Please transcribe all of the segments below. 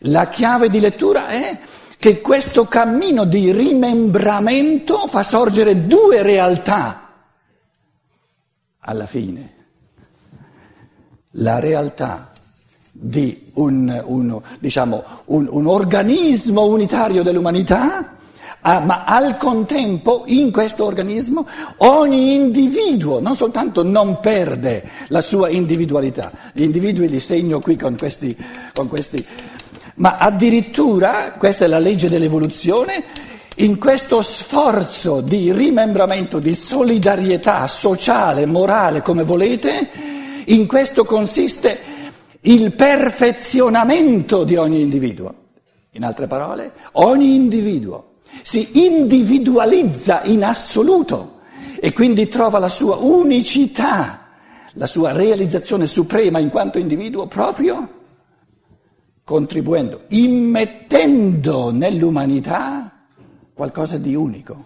La chiave di lettura è che questo cammino di rimembramento fa sorgere due realtà alla fine. La realtà di un, un, diciamo, un, un organismo unitario dell'umanità Ah, ma al contempo in questo organismo ogni individuo non soltanto non perde la sua individualità, gli individui li segno qui con questi, con questi ma addirittura, questa è la legge dell'evoluzione, in questo sforzo di rimembramento, di solidarietà sociale, morale, come volete, in questo consiste il perfezionamento di ogni individuo. In altre parole, ogni individuo si individualizza in assoluto e quindi trova la sua unicità, la sua realizzazione suprema in quanto individuo proprio contribuendo, immettendo nell'umanità qualcosa di unico,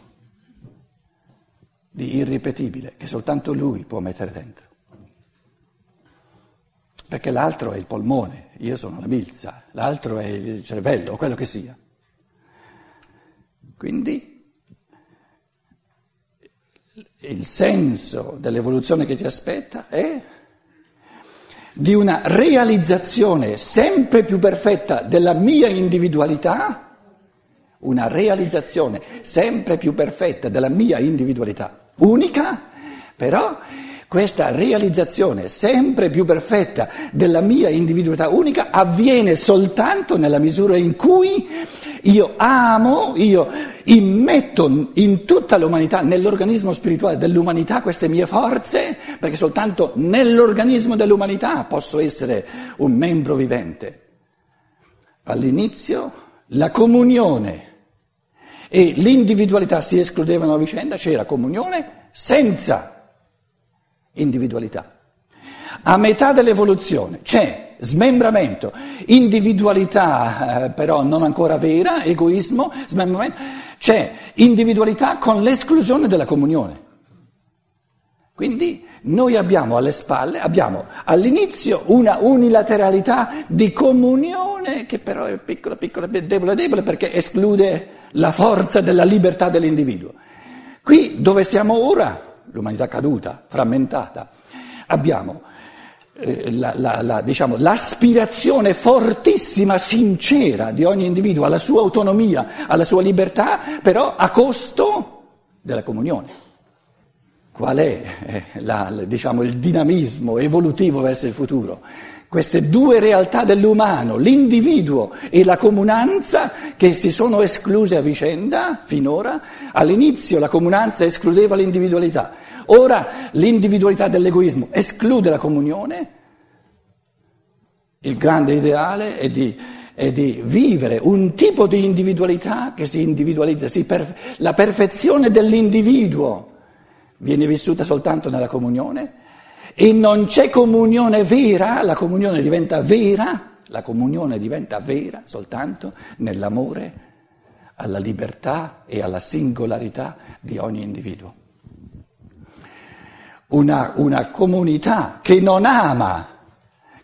di irripetibile, che soltanto lui può mettere dentro. Perché l'altro è il polmone, io sono la milza, l'altro è il cervello, quello che sia. Quindi il senso dell'evoluzione che ci aspetta è di una realizzazione sempre più perfetta della mia individualità, una realizzazione sempre più perfetta della mia individualità, unica, però questa realizzazione sempre più perfetta della mia individualità unica avviene soltanto nella misura in cui io amo, io immetto in tutta l'umanità, nell'organismo spirituale dell'umanità queste mie forze, perché soltanto nell'organismo dell'umanità posso essere un membro vivente. All'inizio la comunione e l'individualità si escludevano a vicenda, c'era comunione senza individualità. A metà dell'evoluzione c'è smembramento, individualità eh, però non ancora vera, egoismo, smembramento, c'è individualità con l'esclusione della comunione. Quindi noi abbiamo alle spalle, abbiamo all'inizio una unilateralità di comunione che però è piccola, piccola, debole, debole perché esclude la forza della libertà dell'individuo. Qui dove siamo ora, l'umanità caduta, frammentata, abbiamo la, la, la, diciamo, l'aspirazione fortissima, sincera di ogni individuo alla sua autonomia, alla sua libertà, però a costo della comunione. Qual è eh, diciamo, il dinamismo evolutivo verso il futuro? Queste due realtà dell'umano, l'individuo e la comunanza, che si sono escluse a vicenda finora, all'inizio la comunanza escludeva l'individualità, Ora l'individualità dell'egoismo esclude la comunione. Il grande ideale è di, è di vivere un tipo di individualità che si individualizza, si per, la perfezione dell'individuo viene vissuta soltanto nella comunione e non c'è comunione vera, la comunione diventa vera, la comunione diventa vera soltanto nell'amore alla libertà e alla singolarità di ogni individuo una, una comunità che non ama,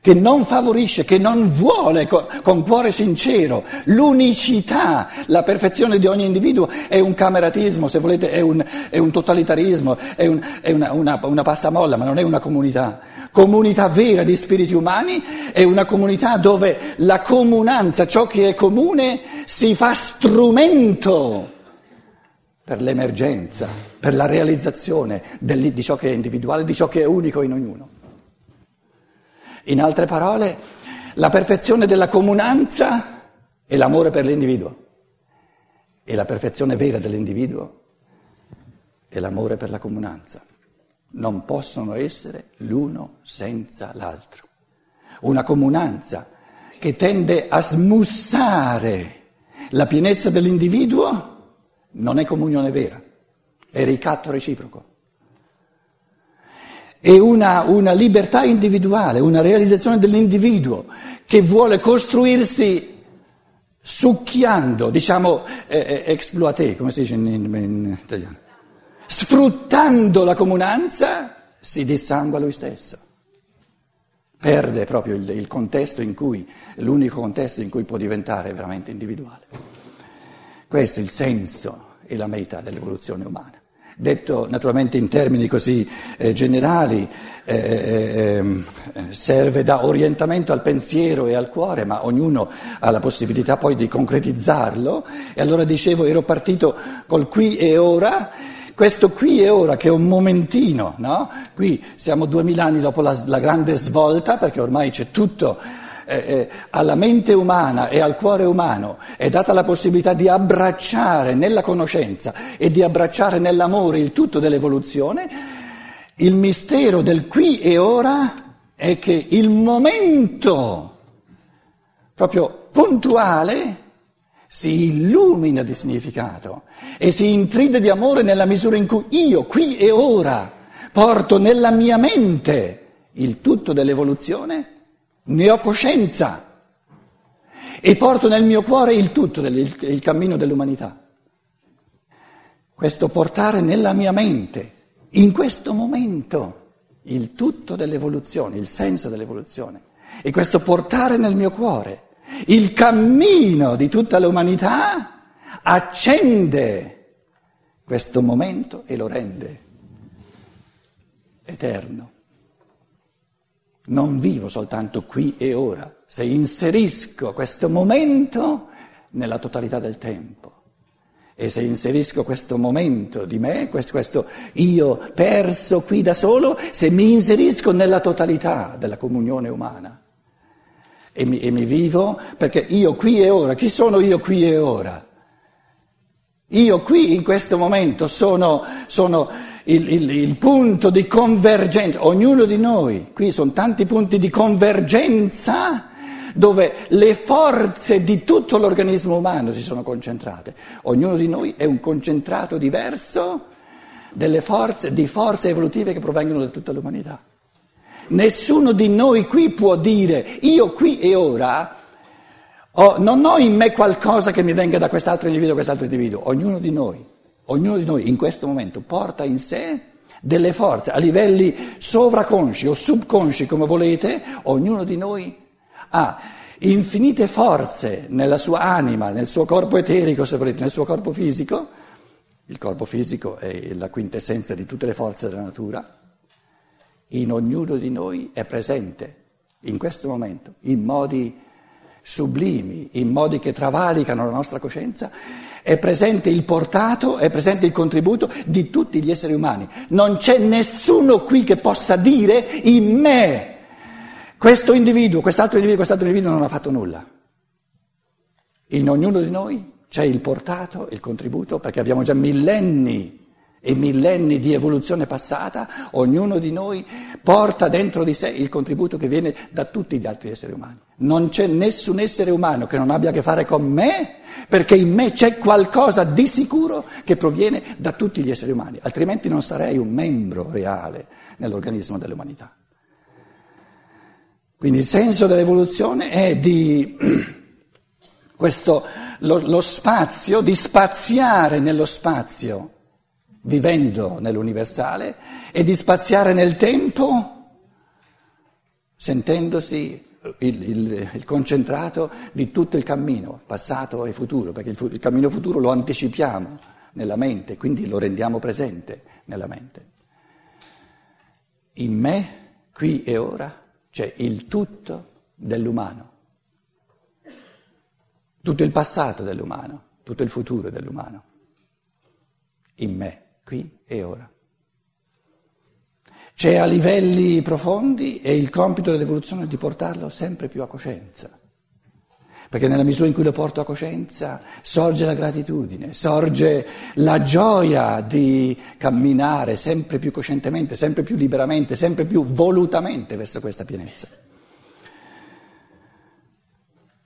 che non favorisce, che non vuole con, con, cuore sincero l'unicità, la perfezione di ogni individuo, è un cameratismo, se volete, è un, è un totalitarismo, è, un, è una, una, una pasta molla, ma non è una comunità. Comunità vera di spiriti umani è una comunità dove la comunanza, ciò che è comune, si fa strumento per l'emergenza, per la realizzazione di ciò che è individuale, di ciò che è unico in ognuno. In altre parole, la perfezione della comunanza è l'amore per l'individuo e la perfezione vera dell'individuo è l'amore per la comunanza. Non possono essere l'uno senza l'altro. Una comunanza che tende a smussare la pienezza dell'individuo non è comunione vera, è ricatto reciproco. È una, una libertà individuale, una realizzazione dell'individuo che vuole costruirsi succhiando, diciamo, eh, eh, exploité, come si dice in, in, in italiano, sfruttando la comunanza, si dissangua lui stesso. perde proprio il, il contesto in cui, l'unico contesto in cui può diventare veramente individuale. Questo è il senso e la meta dell'evoluzione umana. Detto naturalmente in termini così eh, generali, eh, eh, eh, serve da orientamento al pensiero e al cuore, ma ognuno ha la possibilità poi di concretizzarlo. E allora dicevo, ero partito col qui e ora questo qui e ora che è un momentino, no? Qui siamo duemila anni dopo la, la grande svolta, perché ormai c'è tutto. Eh, eh, alla mente umana e al cuore umano è data la possibilità di abbracciare nella conoscenza e di abbracciare nell'amore il tutto dell'evoluzione, il mistero del qui e ora è che il momento proprio puntuale si illumina di significato e si intride di amore nella misura in cui io, qui e ora, porto nella mia mente il tutto dell'evoluzione, ne ho coscienza e porto nel mio cuore il tutto, il, il cammino dell'umanità. Questo portare nella mia mente, in questo momento, il tutto dell'evoluzione, il senso dell'evoluzione, e questo portare nel mio cuore il cammino di tutta l'umanità accende questo momento e lo rende eterno. Non vivo soltanto qui e ora, se inserisco questo momento nella totalità del tempo. E se inserisco questo momento di me, questo, questo, io perso qui da solo, se mi inserisco nella totalità della comunione umana. E mi, e mi vivo perché io qui e ora, chi sono io qui e ora? Io qui in questo momento sono, sono il, il, il, punto di convergenza, ognuno di noi, qui sono tanti punti di convergenza dove le forze di tutto l'organismo umano si sono concentrate. Ognuno di noi è un concentrato diverso forze, di forze evolutive che provengono da tutta l'umanità. Nessuno di noi qui può dire io qui e ora ho, non ho in me qualcosa che mi venga da quest'altro individuo o quest'altro individuo. Ognuno di noi, ognuno di noi in questo momento porta in sé delle forze a livelli sovraconsci o subconsci come volete, ognuno di noi ha infinite forze nella sua anima, nel suo corpo eterico se volete, nel suo corpo fisico. Il corpo fisico è la quintessenza di tutte le forze della natura in ognuno di noi è presente in questo momento, in modi sublimi, in modi che travalicano la nostra coscienza, è presente il portato, è presente il contributo di tutti gli esseri umani. Non c'è nessuno qui che possa dire in me questo individuo, quest'altro individuo, quest'altro individuo non ha fatto nulla. In ognuno di noi c'è il portato, il contributo, perché abbiamo già millenni e millenni di evoluzione passata, ognuno di noi porta dentro di sé il contributo che viene da tutti gli altri esseri umani. Non c'è nessun essere umano che non abbia a che fare con me, perché in me c'è qualcosa di sicuro che proviene da tutti gli esseri umani, altrimenti non sarei un membro reale nell'organismo dell'umanità. Quindi il senso dell'evoluzione è di questo, lo, lo spazio, di spaziare nello spazio vivendo nell'universale e di spaziare nel tempo sentendosi il, il, il, concentrato di tutto il cammino, passato e futuro, perché il, il cammino futuro lo anticipiamo nella mente, quindi lo rendiamo presente nella mente. In me, qui e ora, c'è il tutto dell'umano, tutto il passato dell'umano, tutto il futuro dell'umano, in me qui e ora. C'è a livelli profondi e il compito dell'evoluzione è di portarlo sempre più a coscienza. Perché nella misura in cui lo porto a coscienza sorge la gratitudine, sorge la gioia di camminare sempre più coscientemente, sempre più liberamente, sempre più volutamente verso questa pienezza.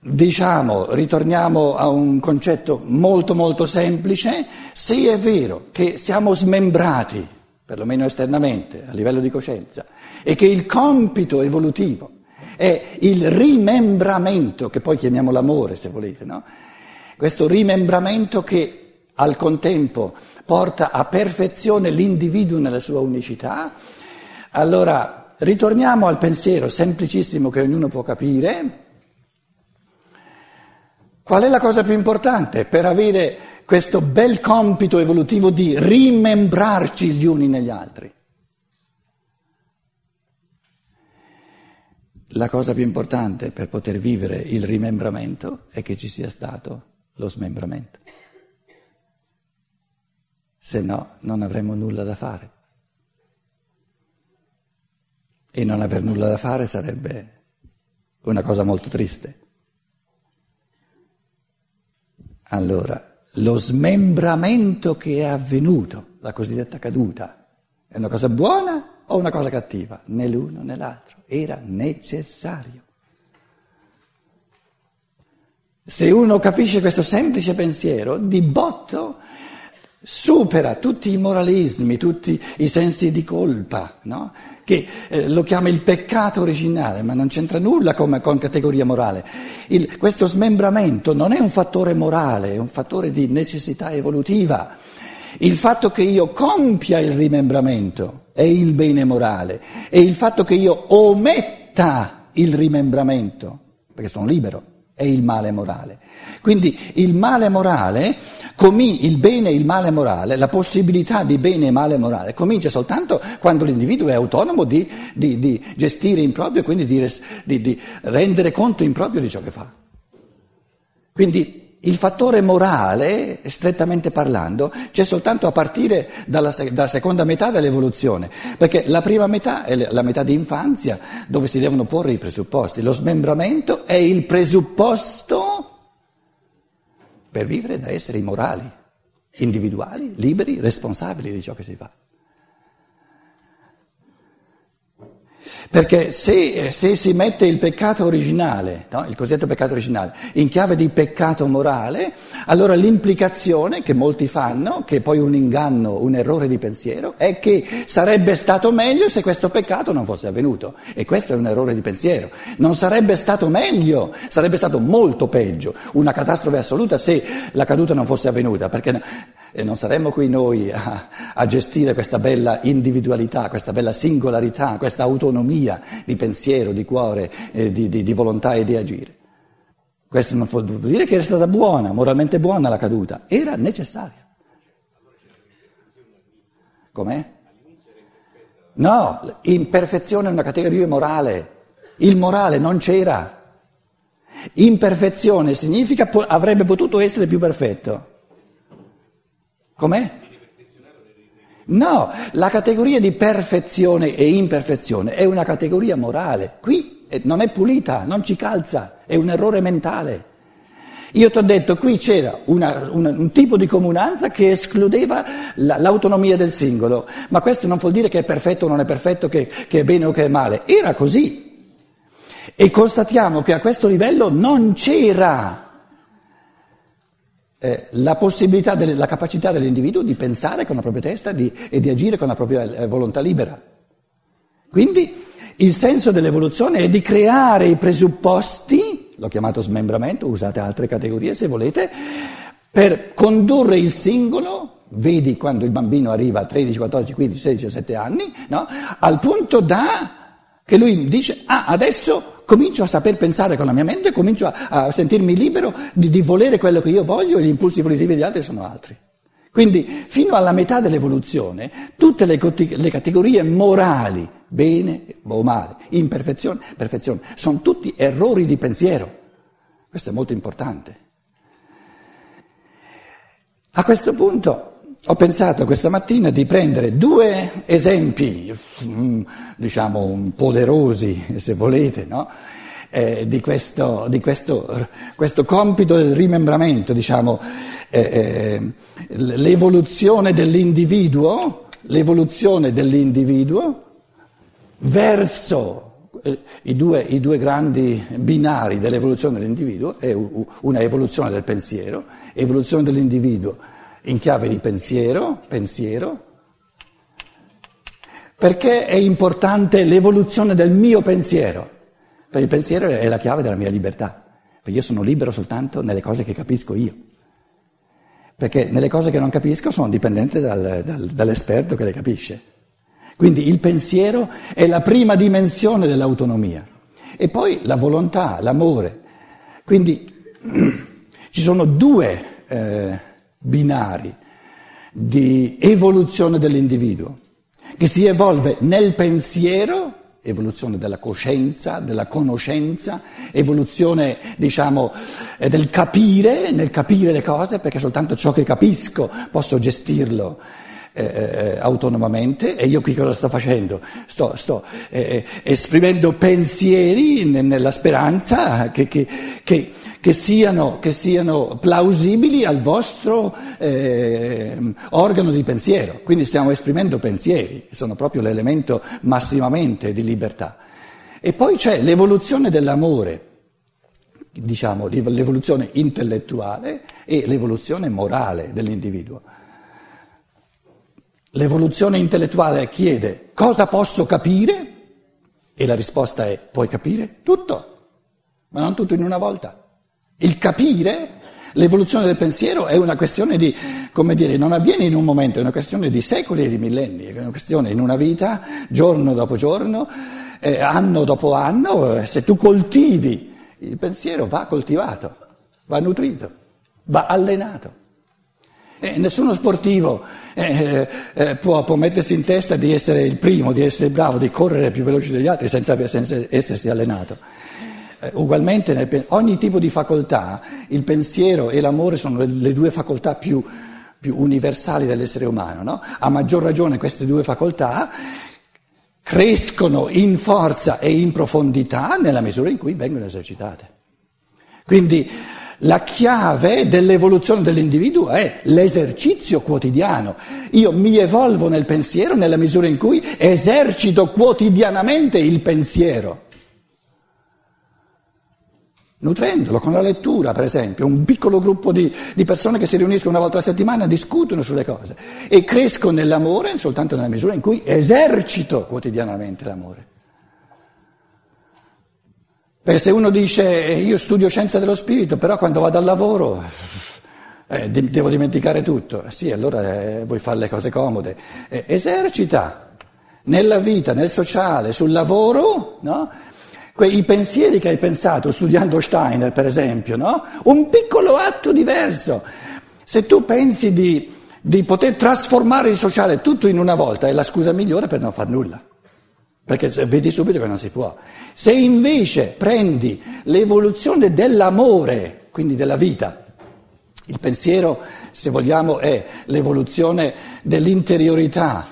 Diciamo, ritorniamo a un concetto molto molto semplice, sì è vero che siamo smembrati, perlomeno esternamente, a livello di coscienza, e che il compito evolutivo è il rimembramento, che poi chiamiamo l'amore se volete, no? questo rimembramento che al contempo porta a perfezione l'individuo nella sua unicità, allora ritorniamo al pensiero semplicissimo che ognuno può capire. Qual è la cosa più importante per avere questo bel compito evolutivo di rimembrarci gli uni negli altri? La cosa più importante per poter vivere il rimembramento è che ci sia stato lo smembramento. Se no non avremmo nulla da fare. E non aver nulla da fare sarebbe una cosa molto triste. Allora, lo smembramento che è avvenuto, la cosiddetta caduta, è una cosa buona o una cosa cattiva? Né l'uno né l'altro. Era necessario. Se uno capisce questo semplice pensiero, di botto supera tutti i moralismi, tutti i sensi di colpa, no? Che eh, lo chiama il peccato originale, ma non c'entra nulla con, con categoria morale. Il, questo smembramento non è un fattore morale, è un fattore di necessità evolutiva. Il fatto che io compia il rimembramento è il bene morale e il fatto che io ometta il rimembramento, perché sono libero, è il male morale. Quindi il male morale, il bene e il male morale, la possibilità di bene e male morale comincia soltanto quando l'individuo è autonomo di, di, di gestire in proprio quindi di, di rendere conto in proprio di ciò che fa. Quindi il fattore morale, strettamente parlando, c'è soltanto a partire dalla, dalla, seconda metà dell'evoluzione, perché la prima metà è la metà di infanzia dove si devono porre i presupposti. Lo smembramento è il presupposto per vivere da esseri morali, individuali, liberi, responsabili di ciò che si fa. Perché se, se, si mette il peccato originale, no? il cosiddetto peccato originale, in chiave di peccato morale, allora l'implicazione che molti fanno, che è poi un inganno, un errore di pensiero, è che sarebbe stato meglio se questo peccato non fosse avvenuto. E questo è un errore di pensiero. Non sarebbe stato meglio, sarebbe stato molto peggio, una catastrofe assoluta se la caduta non fosse avvenuta, perché e non saremmo qui noi a, a, gestire questa bella individualità, questa bella singolarità, questa autonomia di pensiero, di cuore, eh, di, di, di, volontà e di agire. Questo non vuol dire che era stata buona, moralmente buona la caduta, era necessaria. Com'è? No, imperfezione è una categoria morale, il morale non c'era. Imperfezione significa avrebbe potuto essere più perfetto. Com'è? No, la categoria di perfezione e imperfezione è una categoria morale. Qui eh, non è pulita, non ci calza, è un errore mentale. Io ti ho detto, qui c'era una, una, un tipo di comunanza che escludeva la, l'autonomia del singolo, ma questo non vuol dire che è perfetto o non è perfetto, che, che è bene o che è male. Era così. E constatiamo che a questo livello non c'era eh, la delle, la capacità dell'individuo di pensare con la propria testa di, e di agire con la propria eh, volontà libera. Quindi il senso dell'evoluzione è di creare i presupposti, l'ho chiamato smembramento, usate altre categorie se volete, per condurre il singolo, vedi quando il bambino arriva a 13, 14, 15, 16, 17 anni, no? al punto da che lui dice, ah, adesso comincio a saper pensare con la mia mente, comincio a, a sentirmi libero di, di, volere quello che io voglio e gli impulsi volitivi degli altri sono altri. Quindi fino alla metà dell'evoluzione tutte le, le categorie morali, bene o male, imperfezione, perfezione, sono tutti errori di pensiero. Questo è molto importante. A questo punto ho pensato questa mattina di prendere due esempi, mm, diciamo, poderosi, se volete, no? eh, di, questo, di questo, questo, compito del rimembramento, diciamo, eh, eh, l'evoluzione dell'individuo, l'evoluzione dell'individuo verso eh, i due, i due, grandi binari dell'evoluzione dell'individuo, è una evoluzione del pensiero, evoluzione dell'individuo in chiave di pensiero, pensiero, perché è importante l'evoluzione del mio pensiero, perché il pensiero è la chiave della mia libertà, perché io sono libero soltanto nelle cose che capisco io, perché nelle cose che non capisco sono dipendente dal, dal, dall'esperto che le capisce. Quindi il pensiero è la prima dimensione dell'autonomia. E poi la volontà, l'amore. Quindi ci sono due eh, binari di evoluzione dell'individuo, che si evolve nel pensiero, evoluzione della coscienza, della conoscenza, evoluzione, diciamo, eh, del capire, nel capire le cose, perché soltanto ciò che capisco posso gestirlo. Eh, eh, autonomamente e io qui cosa sto facendo? Sto, sto eh, eh esprimendo pensieri nella speranza che, che, che che siano, che siano plausibili al vostro eh, organo di pensiero. Quindi stiamo esprimendo pensieri, sono proprio l'elemento massimamente di libertà. E poi c'è l'evoluzione dell'amore, diciamo l'evoluzione intellettuale e l'evoluzione morale dell'individuo. L'evoluzione intellettuale chiede cosa posso capire e la risposta è puoi capire tutto, ma non tutto in una volta. Il capire l'evoluzione del pensiero è una questione di, come dire, non avviene in un momento, è una questione di secoli e di millenni, è una questione in una vita, giorno dopo giorno, eh, anno dopo anno, eh, se tu coltivi il pensiero va coltivato, va nutrito, va allenato. E nessuno sportivo eh, eh, può, può, mettersi in testa di essere il primo, di essere bravo, di correre più veloce degli altri senza, senza essersi allenato. Eh, ugualmente nel, ogni tipo di facoltà, il pensiero e l'amore sono le, le due facoltà più, più, universali dell'essere umano. No? A maggior ragione queste due facoltà crescono in forza e in profondità nella misura in cui vengono esercitate. Quindi la chiave dell'evoluzione dell'individuo è l'esercizio quotidiano. Io mi evolvo nel pensiero nella misura in cui esercito quotidianamente il pensiero nutrendolo con la lettura, per esempio, un piccolo gruppo di, di, persone che si riuniscono una volta a settimana, discutono sulle cose e cresco nell'amore soltanto nella misura in cui esercito quotidianamente l'amore. Perché se uno dice eh, io studio scienza dello spirito, però quando vado al lavoro eh, devo dimenticare tutto, sì, allora eh, vuoi fare le cose comode, eh, esercita nella vita, nel sociale, sul lavoro, no? Quei pensieri che hai pensato studiando Steiner, per esempio, no? Un piccolo atto diverso. Se tu pensi di, di poter trasformare il sociale tutto in una volta, è la scusa migliore per non far nulla. Perché vedi subito che non si può. Se invece prendi l'evoluzione dell'amore, quindi della vita, il pensiero, se vogliamo, è l'evoluzione dell'interiorità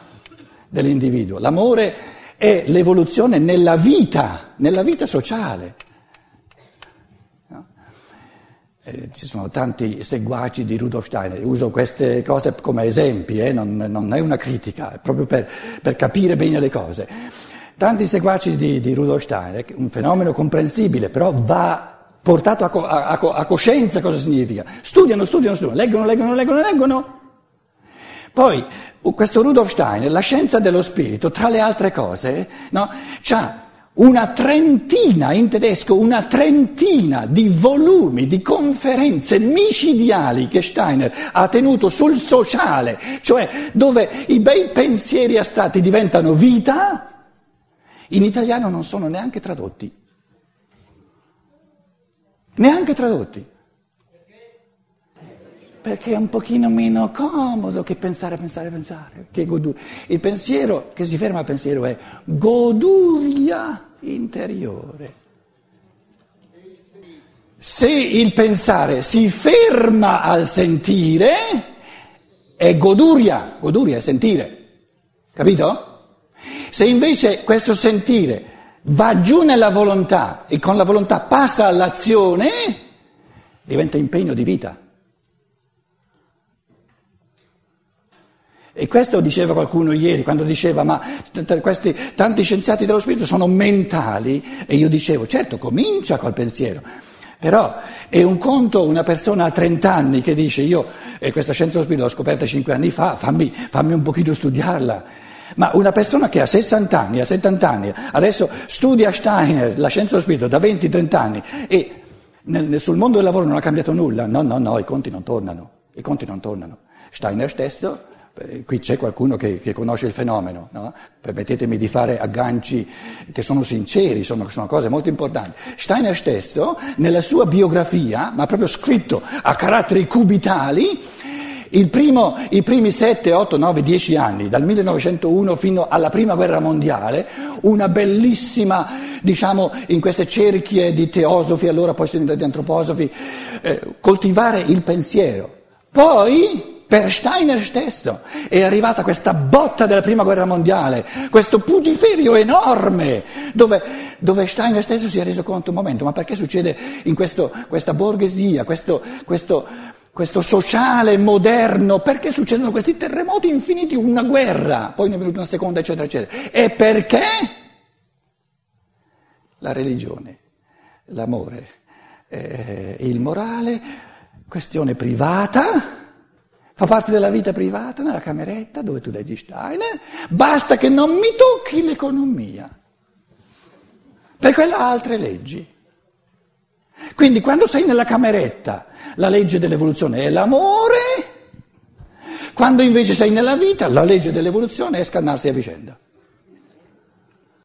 dell'individuo. L'amore è l'evoluzione nella vita, nella vita sociale. Eh, ci sono tanti seguaci di Rudolf Steiner, uso queste cose come esempi, eh? non, non, è una critica, è proprio per, per, capire bene le cose. Tanti seguaci di, di Rudolf Steiner, un fenomeno comprensibile, però va portato a, a, a, coscienza cosa significa. Studiano, studiano, studiano, leggono, leggono, leggono, leggono. Poi questo Rudolf Steiner, la scienza dello spirito, tra le altre cose, no, ha una trentina, in tedesco, una trentina di volumi, di conferenze micidiali che Steiner ha tenuto sul sociale, cioè dove i bei pensieri astratti diventano vita, in italiano non sono neanche tradotti. Neanche tradotti perché è un pochino meno comodo che pensare, pensare, pensare, che goduria. Il pensiero che si ferma al pensiero è goduria interiore. Se il pensare si ferma al sentire, è goduria, goduria è sentire, capito? Se invece questo sentire va giù nella volontà e con la volontà passa all'azione, diventa impegno di vita. E questo diceva qualcuno ieri, quando diceva ma questi tanti scienziati dello spirito sono mentali, e io dicevo certo comincia col pensiero, però è un conto una persona a 30 anni che dice io eh, questa scienza dello spirito l'ho scoperta 5 anni fa, fammi, fammi un pochino studiarla. Ma una persona che ha 60 anni, ha 70 anni, adesso studia Steiner, la scienza dello spirito, da 20-30 anni e nel, sul mondo del lavoro non ha cambiato nulla, no, no, no, i conti non tornano, i conti non tornano. Steiner stesso Qui c'è qualcuno che, che conosce il fenomeno, no? permettetemi di fare agganci che sono sinceri, sono, sono, cose molto importanti. Steiner stesso, nella sua biografia, ma proprio scritto a caratteri cubitali, primo, i primi 7, 8, 9, 10 anni, dal 1901 fino alla Prima Guerra Mondiale, una bellissima, diciamo, in queste cerchie di teosofi, allora poi sono diventati antroposofi, eh, coltivare il pensiero. Poi per Steiner stesso è arrivata questa botta della prima guerra mondiale, questo putiferio enorme, dove, dove Steiner stesso si è reso conto, un momento, ma perché succede in questo, questa borghesia, questo, questo, questo sociale moderno, perché succedono questi terremoti infiniti, una guerra, poi ne è venuta una seconda, eccetera, eccetera. E perché? La religione, l'amore, eh, il morale, questione privata Fa parte della vita privata, nella cameretta dove tu leggi Steiner, basta che non mi tocchi l'economia, per quella altre leggi. Quindi quando sei nella cameretta, la legge dell'evoluzione è l'amore, quando invece sei nella vita, la legge dell'evoluzione è scannarsi a vicenda.